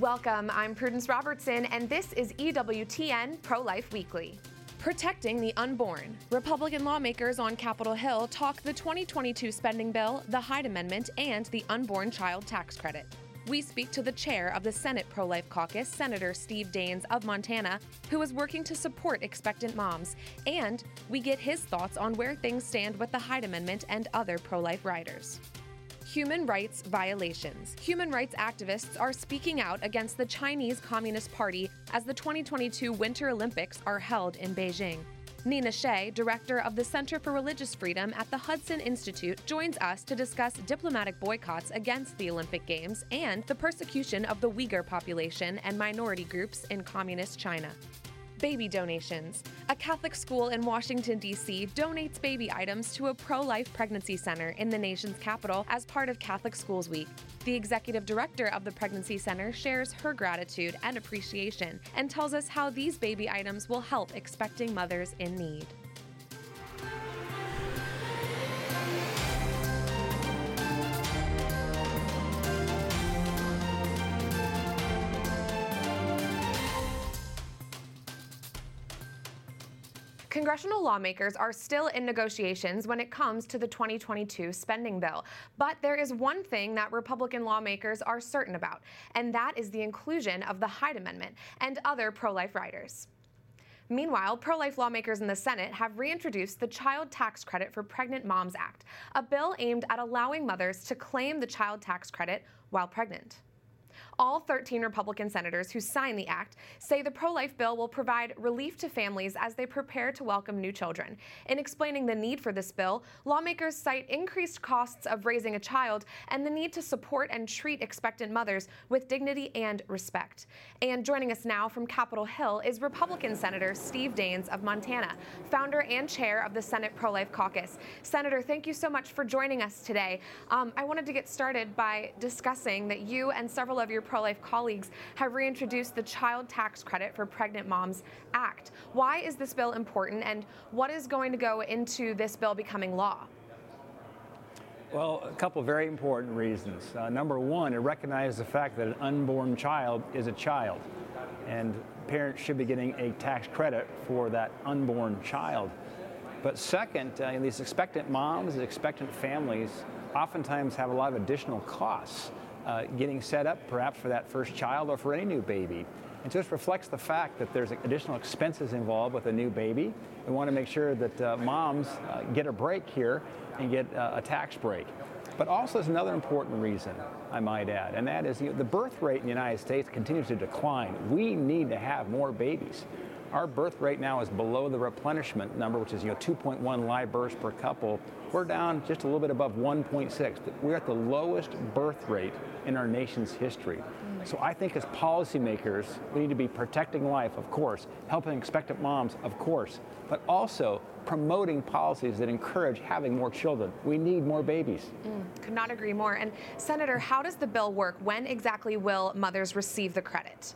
Welcome. I'm Prudence Robertson, and this is EWTN Pro Life Weekly. Protecting the unborn. Republican lawmakers on Capitol Hill talk the 2022 spending bill, the Hyde Amendment, and the unborn child tax credit. We speak to the chair of the Senate Pro Life Caucus, Senator Steve Daines of Montana, who is working to support expectant moms. And we get his thoughts on where things stand with the Hyde Amendment and other pro life riders. Human rights violations. Human rights activists are speaking out against the Chinese Communist Party as the 2022 Winter Olympics are held in Beijing. Nina Shea, director of the Center for Religious Freedom at the Hudson Institute, joins us to discuss diplomatic boycotts against the Olympic Games and the persecution of the Uyghur population and minority groups in Communist China. Baby donations. A Catholic school in Washington, D.C. donates baby items to a pro life pregnancy center in the nation's capital as part of Catholic Schools Week. The executive director of the Pregnancy Center shares her gratitude and appreciation and tells us how these baby items will help expecting mothers in need. Congressional lawmakers are still in negotiations when it comes to the 2022 spending bill. But there is one thing that Republican lawmakers are certain about, and that is the inclusion of the Hyde Amendment and other pro life riders. Meanwhile, pro life lawmakers in the Senate have reintroduced the Child Tax Credit for Pregnant Moms Act, a bill aimed at allowing mothers to claim the child tax credit while pregnant. All 13 Republican senators who signed the act say the pro life bill will provide relief to families as they prepare to welcome new children. In explaining the need for this bill, lawmakers cite increased costs of raising a child and the need to support and treat expectant mothers with dignity and respect. And joining us now from Capitol Hill is Republican Senator Steve Daines of Montana, founder and chair of the Senate Pro Life Caucus. Senator, thank you so much for joining us today. Um, I wanted to get started by discussing that you and several of your pro life colleagues have reintroduced the Child Tax Credit for Pregnant Moms Act. Why is this bill important, and what is going to go into this bill becoming law? Well, a couple very important reasons. Uh, number one, it recognizes the fact that an unborn child is a child, and parents should be getting a tax credit for that unborn child. But second, uh, these expectant moms, expectant families, oftentimes have a lot of additional costs uh, getting set up perhaps for that first child or for any new baby. And It just reflects the fact that there's additional expenses involved with a new baby. We want to make sure that uh, moms uh, get a break here and get uh, a tax break. But also, there's another important reason, I might add, and that is you know, the birth rate in the United States continues to decline. We need to have more babies. Our birth rate now is below the replenishment number, which is you know 2.1 live births per couple. We're down just a little bit above 1.6. We're at the lowest birth rate in our nation's history. So I think as policymakers, we need to be protecting life, of course, helping expectant moms, of course, but also promoting policies that encourage having more children. We need more babies. Mm, could not agree more. And Senator, how does the bill work? When exactly will mothers receive the credit?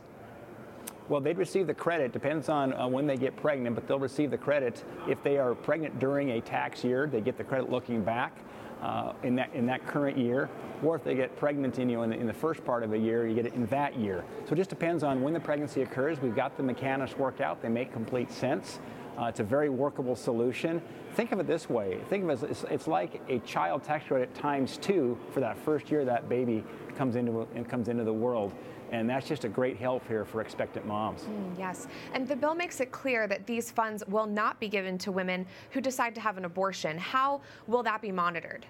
Well, they'd receive the credit, depends on uh, when they get pregnant, but they'll receive the credit if they are pregnant during a tax year, they get the credit looking back. Uh, in that in that current year, or if they get pregnant in you in the, in the first part of a year, you get it in that year. So it just depends on when the pregnancy occurs. We've got the mechanics worked out; they make complete sense. Uh, it's a very workable solution. Think of it this way: think of it as it's, it's, like a child tax credit times two for that first year that baby comes into comes into the world. And that's just a great help here for expectant moms. Mm, yes. And the bill makes it clear that these funds will not be given to women who decide to have an abortion. How will that be monitored?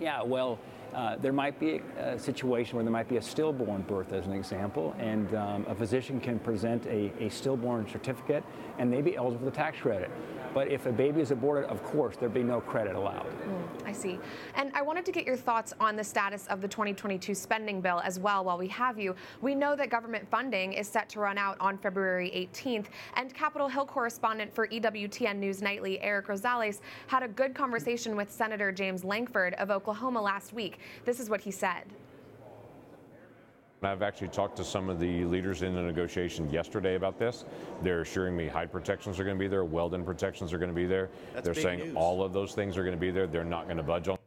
Yeah, well, uh, there might be a, situation where there might be a stillborn birth, as an example, and um, a physician can present a, a stillborn certificate and they be eligible for the tax credit. But if a baby is aborted, of course, there'd be no credit allowed. Mm, I see. And I wanted to get your thoughts on the status of the 2022 spending bill as well while we have you. We know that government funding is set to run out on February 18th, and Capitol Hill correspondent for EWTN News Nightly, Eric Rosales, had a good conversation with Senator James Lankford of Oklahoma last week. This is what he said. I've actually talked to some of the leaders in the negotiation yesterday about this. They're assuring me Hyde protections are going to be there, Weldon protections are going to be there. That's They're saying news. all of those things are going to be there. They're not going to budge on.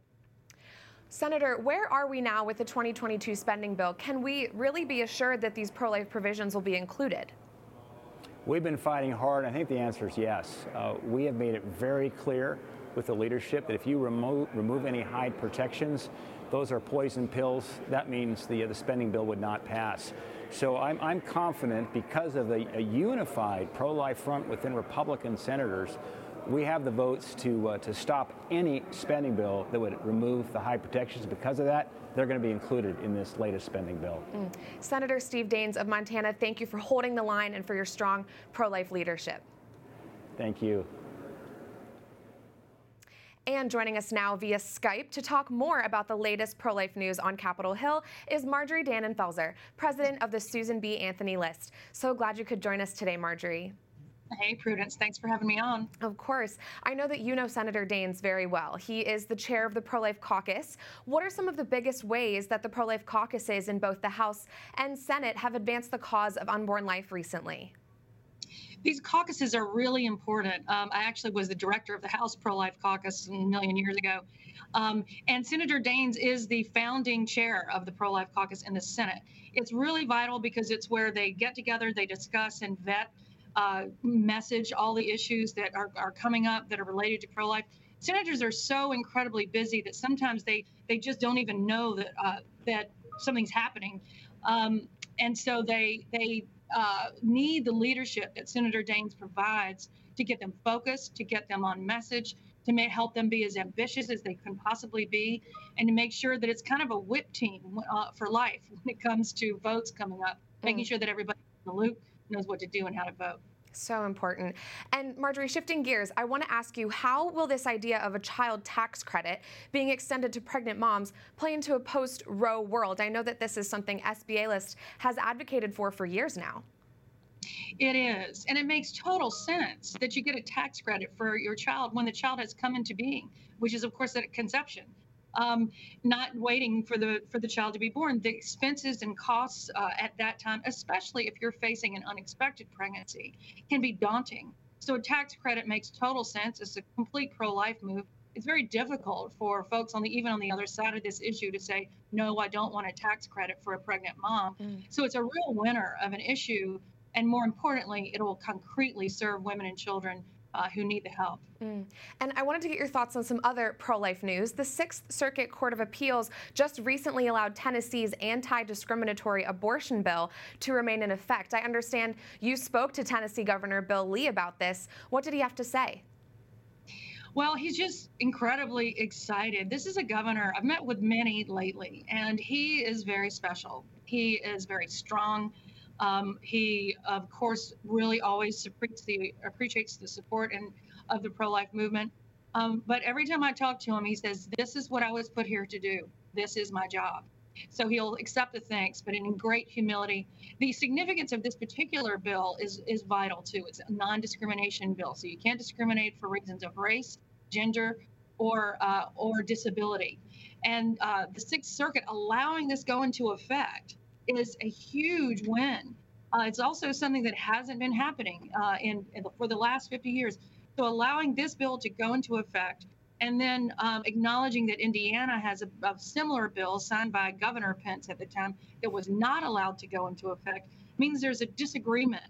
Senator, where are we now with the 2022 spending bill? Can we really be assured that these pro life provisions will be included? We've been fighting hard. I think the answer is yes. Uh, we have made it very clear with the leadership that if you remove, remove any Hyde protections, those are poison pills. That means the, the spending bill would not pass. So I'm, I'm confident because of a, a unified pro life front within Republican senators we have the votes to, uh, to stop any spending bill that would remove the Hyde protections. Because of that, they're going to be included in this latest spending bill. Mm. Senator Steve Daines of Montana, thank you for holding the line and for your strong pro life leadership. Thank you. And joining us now via Skype to talk more about the latest pro life news on Capitol Hill is Marjorie Dannenfelser, president of the Susan B. Anthony List. So glad you could join us today, Marjorie. Hey, Prudence. Thanks for having me on. Of course. I know that you know Senator Daines very well. He is the chair of the Pro Life Caucus. What are some of the biggest ways that the pro life caucuses in both the House and Senate have advanced the cause of unborn life recently? These caucuses are really important. Um, I actually was the director of the House Pro Life Caucus a million years ago. Um, and Senator Daines is the founding chair of the Pro Life Caucus in the Senate. It's really vital because it's where they get together, they discuss and vet uh, message all the issues that are, are coming up that are related to pro-life. Senators are so incredibly busy that sometimes they they just don't even know that uh, that something's happening, um, and so they they uh, need the leadership that Senator Daines provides to get them focused, to get them on message, to make, help them be as ambitious as they can possibly be, and to make sure that it's kind of a whip team uh, for life when it comes to votes coming up, mm. making sure that everybody in the loop knows what to do and how to vote. So important. And Marjorie, shifting gears, I want to ask you how will this idea of a child tax credit being extended to pregnant moms play into a post Roe world? I know that this is something SBA List has advocated for for years now. It is. And it makes total sense that you get a tax credit for your child when the child has come into being, which is, of course, at conception um, not waiting for the for the child to be born. The expenses and costs uh, at that time, especially if you're facing an unexpected pregnancy, can be daunting. So a tax credit makes total sense. It's a complete pro-life move. It's very difficult for folks on the even on the other side of this issue to say no, I don't want a tax credit for a pregnant mom. Mm. So it's a real winner of an issue, and more importantly, it will concretely serve women and children uh, who need the help. Mm. And I wanted to get your thoughts on some other pro life news. The Sixth Circuit Court of Appeals just recently allowed Tennessee's anti discriminatory abortion bill to remain in effect. I understand you spoke to Tennessee Governor Bill Lee about this. What did he have to say? Well, he's just incredibly excited. This is a governor, I've met with many lately, and he is very special. He is very strong. Um, he, of course, really always appreciates the, appreciates the support and of the pro-life movement. Um, but every time I talk to him, he says, "This is what I was put here to do. This is my job." So he'll accept the thanks, but in great humility. The significance of this particular bill is is vital too. It's a non-discrimination bill, so you can't discriminate for reasons of race, gender, or uh, or disability. And uh, the Sixth Circuit allowing this go into effect is a huge win. Uh, it's also something that hasn't been happening uh, in, in the, for the last 50 years. So allowing this bill to go into effect and then um, acknowledging that Indiana has a, a, similar bill signed by Governor Pence at the time that was not allowed to go into effect means there's a disagreement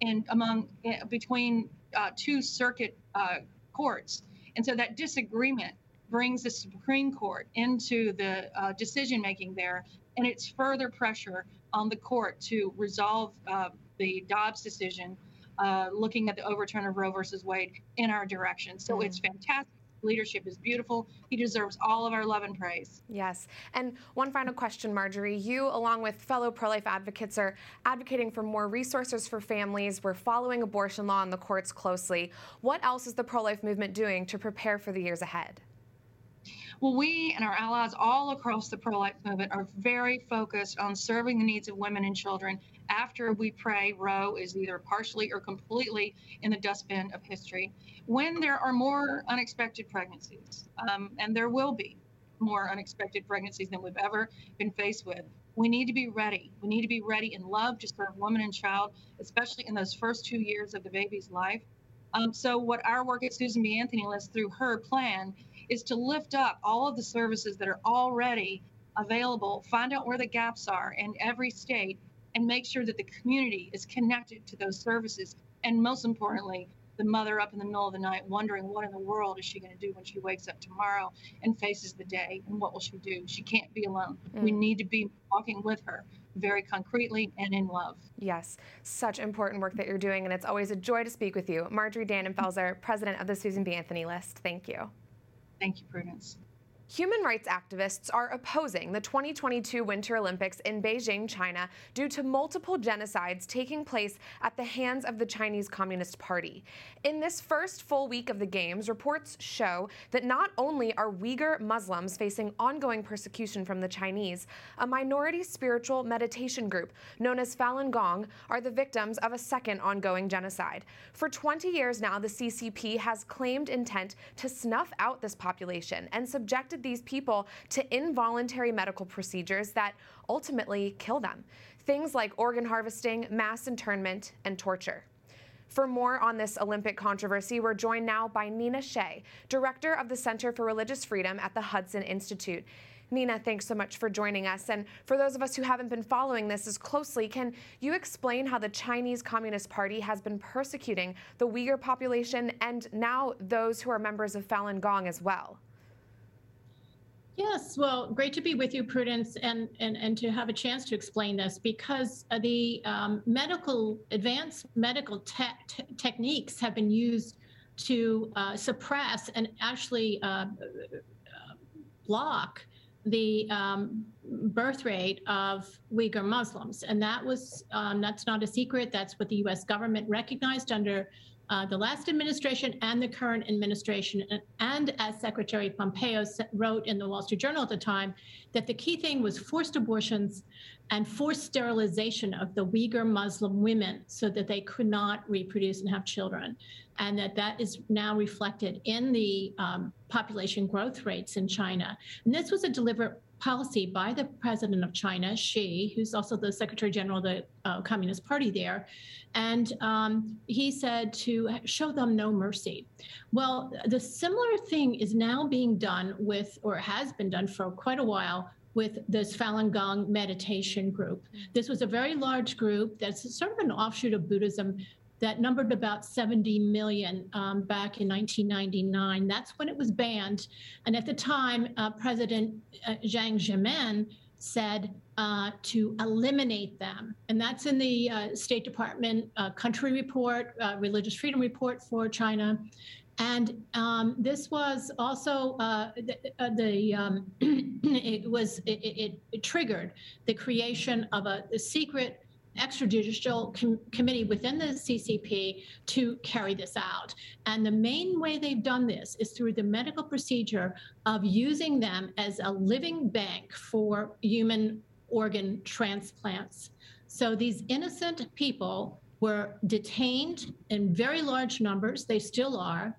in among uh, between uh, two circuit uh, courts, and so that disagreement brings the Supreme Court into the uh, decision making there and it's further pressure on the court to resolve uh, the Dobbs decision, uh, looking at the overturn of Roe versus Wade in our direction. So mm. it's fantastic. Leadership is beautiful. He deserves all of our love and praise. Yes. And one final question, Marjorie. You, along with fellow pro life advocates, are advocating for more resources for families. We're following abortion law in the courts closely. What else is the pro life movement doing to prepare for the years ahead? Well, we and our allies all across the pro life movement are very focused on serving the needs of women and children after we pray Roe is either partially or completely in the dustbin of history. When there are more unexpected pregnancies, um, and there will be more unexpected pregnancies than we've ever been faced with, we need to be ready. We need to be ready in love to serve woman and child, especially in those first two years of the baby's life. Um, so, what our work at Susan B. Anthony List through her plan is to lift up all of the services that are already available, find out where the gaps are in every state, and make sure that the community is connected to those services. And most importantly, the mother up in the middle of the night wondering what in the world is she going to do when she wakes up tomorrow and faces the day and what will she do? She can't be alone. Mm. we need to be walking with her very concretely and in love. Yes such important work that you're doing and it's always a joy to speak with you. Marjorie dannenfelser president of the susan b. Anthony list thank you thank you prudence Human rights activists are opposing the 2022 Winter Olympics in Beijing, China, due to multiple genocides taking place at the hands of the Chinese Communist Party. In this first full week of the Games, reports show that not only are Uyghur Muslims facing ongoing persecution from the Chinese, a minority spiritual meditation group known as Falun Gong are the victims of a second ongoing genocide. For 20 years now, the CCP has claimed intent to snuff out this population and subjected these people to involuntary medical procedures that ultimately kill them. Things like organ harvesting, mass internment, and torture. For more on this Olympic controversy, we're joined now by Nina Shea, director of the Center for Religious Freedom at the Hudson Institute. Nina, thanks so much for joining us. And for those of us who haven't been following this as closely, can you explain how the Chinese Communist Party has been persecuting the Uyghur population and now those who are members of Falun Gong as well? Yes, well, great to be with you, Prudence, and and, and to have a chance to explain this because uh, the um, medical advanced medical te- te- techniques have been used to uh, suppress and actually uh, uh block the um, birth rate of Uyghur Muslims, and that was um, that's not a secret. That's what the U.S. government recognized under uh, the last administration and the current administration, and, and as Secretary Pompeo wrote in the Wall Street Journal at the time, that the key thing was forced abortions and forced sterilization of the Uyghur Muslim women so that they could not reproduce and have children. And that that is now reflected in the um, population growth rates in China. And this was a deliberate policy by the president of China, Xi, who's also the secretary general of the uh, Communist Party there. And um, he said to show them no mercy. Well, the similar thing is now being done with, or has been done for quite a while, with this Falun Gong meditation group. This was a very large group that's sort of an offshoot of Buddhism that numbered about 70 million um, back in 1999. That's when it was banned. And at the time, uh, President uh, Jiang Zemin said uh, to eliminate them. And that's in the uh, State Department uh, country report, uh, religious freedom report for China. And um, this was also the, the um, it was it, it, it, triggered the creation of a, a secret extrajudicial com- committee within the CCP to carry this out. And the main way they've done this is through the medical procedure of using them as a living bank for human organ transplants. So these innocent people were detained in very large numbers, they still are.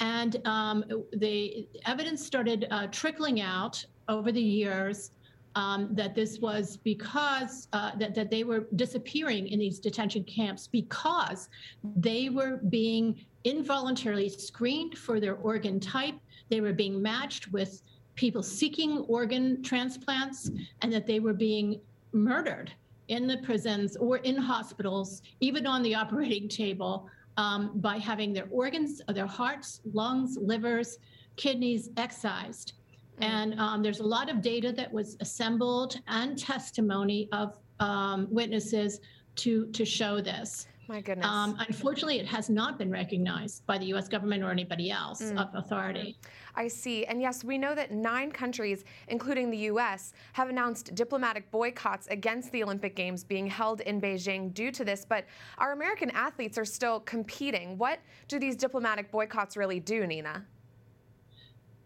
And um, the evidence started uh, trickling out over the years um, that this was because uh, that, that they were disappearing in these detention camps because they were being involuntarily screened for their organ type. They were being matched with people seeking organ transplants, and that they were being murdered in the prisons or in hospitals, even on the operating table, um, by having their organs, their hearts, lungs, livers, kidneys excised. Mm. And um, there's a lot of data that was assembled and testimony of um, witnesses to to show this. My goodness. Um, unfortunately, it has not been recognized by the U.S. government or anybody else mm. of authority. I see. And yes, we know that nine countries, including the U.S., have announced diplomatic boycotts against the Olympic Games being held in Beijing due to this. But our American athletes are still competing. What do these diplomatic boycotts really do, Nina?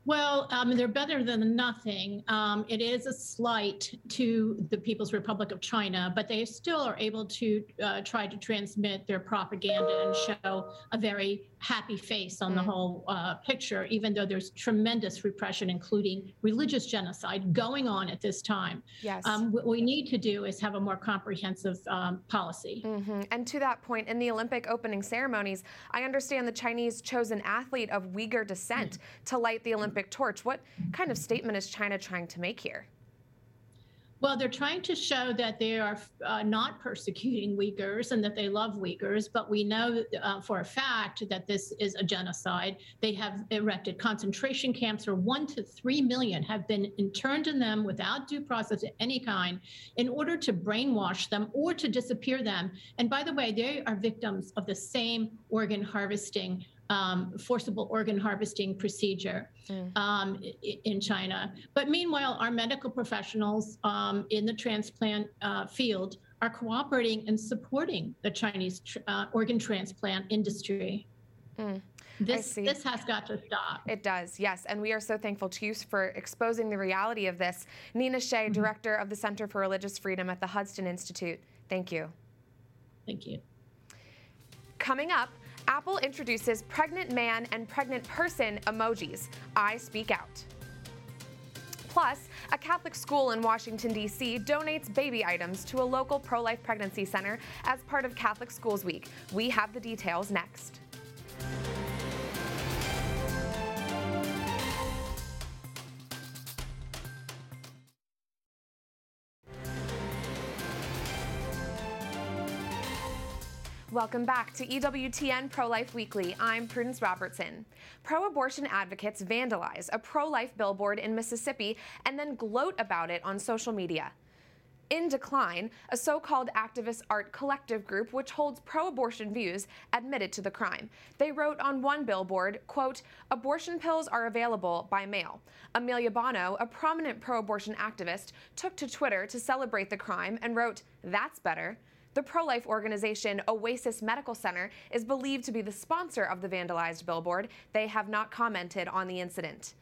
Well, um, they're better than nothing. Um, it is a slight to the People's Republic of China, but they still are able to uh, try to transmit their propaganda and show a very happy face on mm. the whole uh, picture, even though there's tremendous repression, including religious genocide, going on at this time. Yes. Um, what we need to do is have a more comprehensive um, policy. Mm-hmm. And to that point, in the Olympic opening ceremonies, I understand the Chinese chose an athlete of Uyghur descent mm. to light the Olympic Olympic torch. What kind of statement is China trying to make here? Well, they're trying to show that they are uh, not persecuting Uyghurs and that they love Uyghurs, but we know uh, for a fact that this is a genocide. They have erected concentration camps where one to three million have been interned in them without due process of any kind in order to brainwash them or to disappear them. And by the way, they are victims of the same organ harvesting um, forcible organ harvesting procedure mm. um, in China. But meanwhile, our medical professionals um, in the transplant uh, field are cooperating and supporting the Chinese tr- uh, organ transplant industry. Mm. This, this has got to stop. It does, yes. And we are so thankful to you for exposing the reality of this. Nina Shea, mm-hmm. Director of the Center for Religious Freedom at the Hudson Institute. Thank you. Thank you. Coming up, Apple introduces pregnant man and pregnant person emojis. I speak out. Plus, a Catholic school in Washington, D.C. donates baby items to a local pro life pregnancy center as part of Catholic Schools Week. We have the details next. Welcome back to EWTN Pro Life Weekly. I'm Prudence Robertson. Pro abortion advocates vandalize a pro life billboard in Mississippi and then gloat about it on social media. Indecline, a so called activist art collective group which holds pro abortion views, admitted to the crime. They wrote on one billboard, quote, abortion pills are available by mail. Amelia Bonow, a prominent pro abortion activist, took to Twitter to celebrate the crime and wrote, That's better. The pro life organization Oasis Medical Center is believed to be the sponsor of the vandalized billboard. They have not commented on the incident.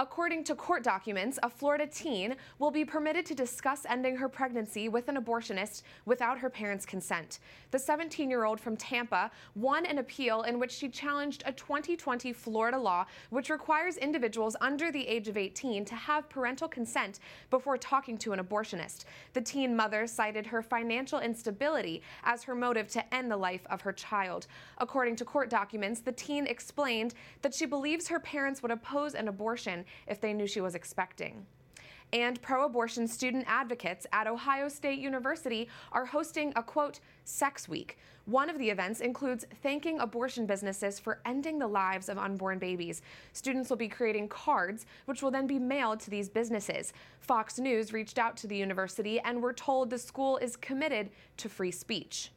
According to court documents, a Florida teen will be permitted to discuss ending her pregnancy with an abortionist without her parents' consent. The 17 year old from Tampa won an appeal in which she challenged a 2020 Florida law which requires individuals under the age of 18 to have parental consent before talking to an abortionist. The teen mother cited her financial instability as her motive to end the life of her child. According to court documents, the teen explained that she believes her parents would oppose an abortion if they knew she was expecting. And pro abortion student advocates at Ohio State University are hosting a quote, sex week. One of the events includes thanking abortion businesses for ending the lives of unborn babies. Students will be creating cards, which will then be mailed to these businesses. Fox News reached out to the university and were told the school is committed to free speech.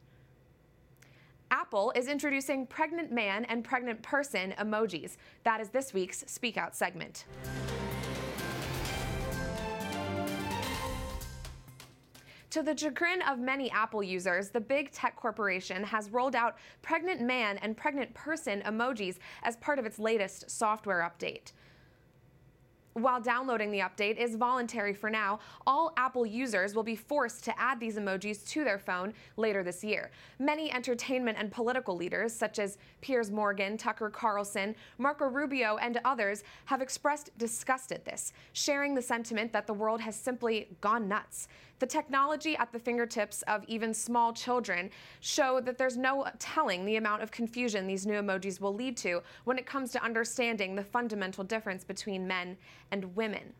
Apple is introducing pregnant man and pregnant person emojis. That is this week's Speak Out segment. To the chagrin of many Apple users, the big tech corporation has rolled out pregnant man and pregnant person emojis as part of its latest software update. While downloading the update is voluntary for now, all Apple users will be forced to add these emojis to their phone later this year. Many entertainment and political leaders, such as Piers Morgan, Tucker Carlson, Marco Rubio, and others, have expressed disgust at this, sharing the sentiment that the world has simply gone nuts. The technology at the fingertips of even small children show that there's no telling the amount of confusion these new emojis will lead to when it comes to understanding the fundamental difference between men and women.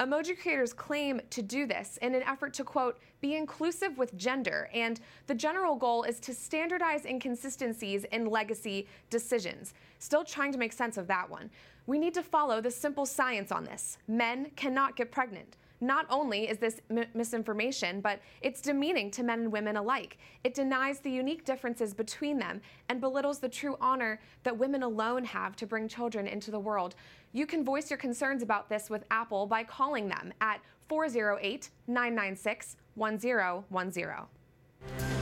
Emoji creators claim to do this in an effort to, quote, be inclusive with gender, and the general goal is to standardize inconsistencies in legacy decisions. Still trying to make sense of that one. We need to follow the simple science on this. Men cannot get pregnant. Not only is this misinformation, but it's demeaning to men and women alike. It denies the unique differences between them and belittles the true honor that women alone have to bring children into the world. You can voice your concerns about this with Apple by calling them at 408 996 1010.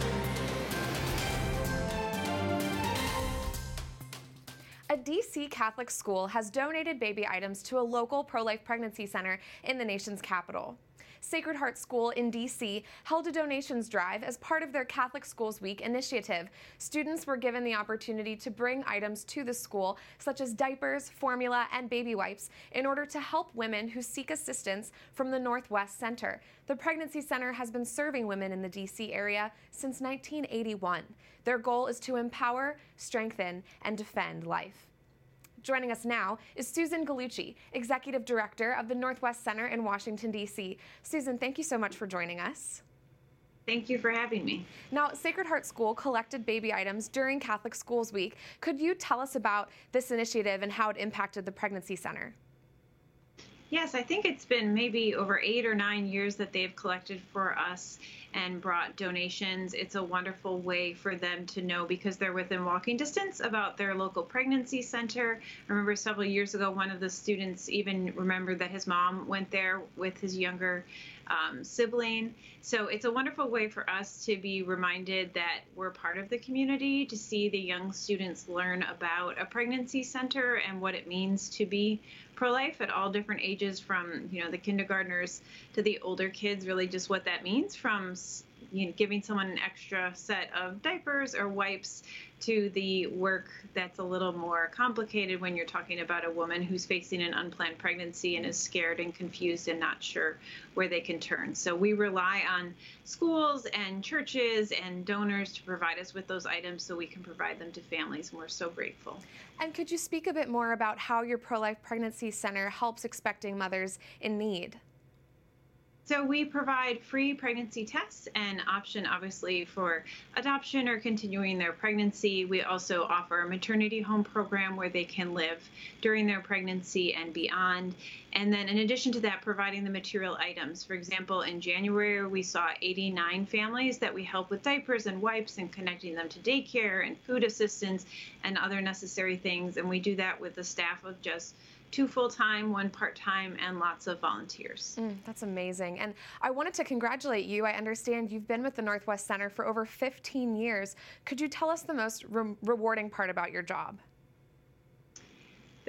A DC Catholic school has donated baby items to a local pro life pregnancy center in the nation's capital. Sacred Heart School in DC held a donations drive as part of their Catholic Schools Week initiative. Students were given the opportunity to bring items to the school, such as diapers, formula, and baby wipes, in order to help women who seek assistance from the Northwest Center. The Pregnancy Center has been serving women in the DC area since 1981. Their goal is to empower, strengthen, and defend life. Joining us now is Susan Gallucci, Executive Director of the Northwest Center in Washington, D.C. Susan, thank you so much for joining us. Thank you for having me. Now, Sacred Heart School collected baby items during Catholic Schools Week. Could you tell us about this initiative and how it impacted the Pregnancy Center? Yes, I think it's been maybe over eight or nine years that they've collected for us and brought donations. It's a wonderful way for them to know because they're within walking distance about their local pregnancy center. I remember several years ago, one of the students even remembered that his mom went there with his younger um, sibling. So it's a wonderful way for us to be reminded that we're part of the community, to see the young students learn about a pregnancy center and what it means to be pro-life at all different ages from you know the kindergartners to the older kids really just what that means from you know, giving someone an extra set of diapers or wipes to the work that's a little more complicated when you're talking about a woman who's facing an unplanned pregnancy and is scared and confused and not sure where they can turn. So we rely on schools and churches and donors to provide us with those items so we can provide them to families, and we're so grateful. And could you speak a bit more about how your pro life pregnancy center helps expecting mothers in need? So we provide free pregnancy tests and option obviously for adoption or continuing their pregnancy. We also offer a maternity home program where they can live during their pregnancy and beyond. And then in addition to that, providing the material items. For example, in January, we saw 89 families that we help with diapers and wipes and connecting them to daycare and food assistance and other necessary things. And we do that with the staff of just two full time, one part time, and lots of volunteers. Mm, that's amazing. And I wanted to congratulate you. I understand you've been with the Northwest Center for over 15 years. Could you tell us the most re- rewarding part about your job?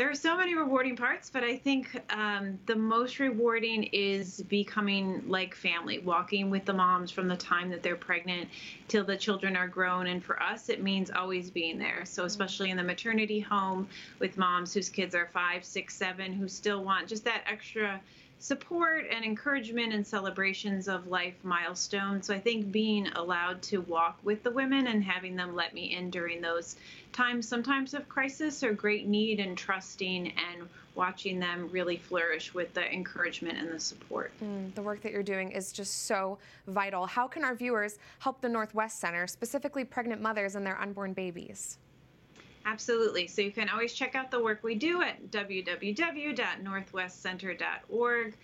There are so many rewarding parts, but I think um, the most rewarding is becoming like family, walking with the moms from the time that they're pregnant till the children are grown. And for us, it means always being there. So, especially in the maternity home with moms whose kids are five, six, seven, who still want just that extra support and encouragement and celebrations of life milestones. So I think being allowed to walk with the women and having them let me in during those times, sometimes of crisis or great need, and trusting and watching them really flourish with the encouragement and the support. Mm, the work that you're doing is just so vital. How can our viewers help the Northwest Center, specifically pregnant mothers and their unborn babies? Absolutely. So you can always check out the work we do at www.northwestcenter.org.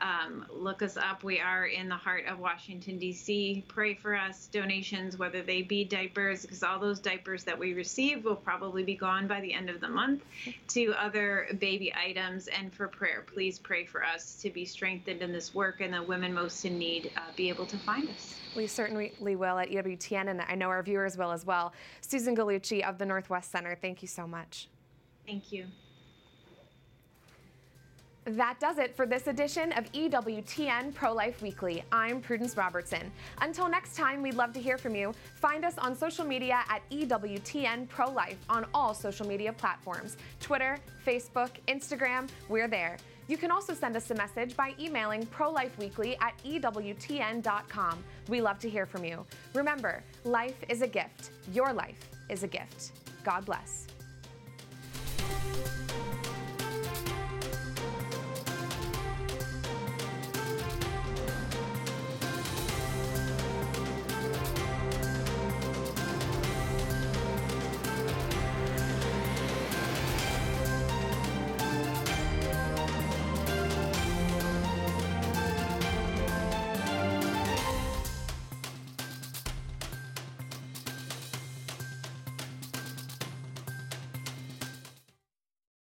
Um, look us up. We are in the heart of Washington, D.C. Pray for us. Donations, whether they be diapers, because all those diapers that we receive will probably be gone by the end of the month, to other baby items, and for prayer. Please pray for us to be strengthened in this work and the women most in need uh, be able to find us. We certainly will at EWTN, and I know our viewers will as well. Susan Gallucci of the Northwest Center, thank you so much. Thank you. That does it for this edition of EWTN Pro Life Weekly. I'm Prudence Robertson. Until next time, we'd love to hear from you. Find us on social media at EWTN Pro Life on all social media platforms Twitter, Facebook, Instagram, we're there. You can also send us a message by emailing prolifeweekly at EWTN.com. We love to hear from you. Remember, life is a gift. Your life is a gift. God bless.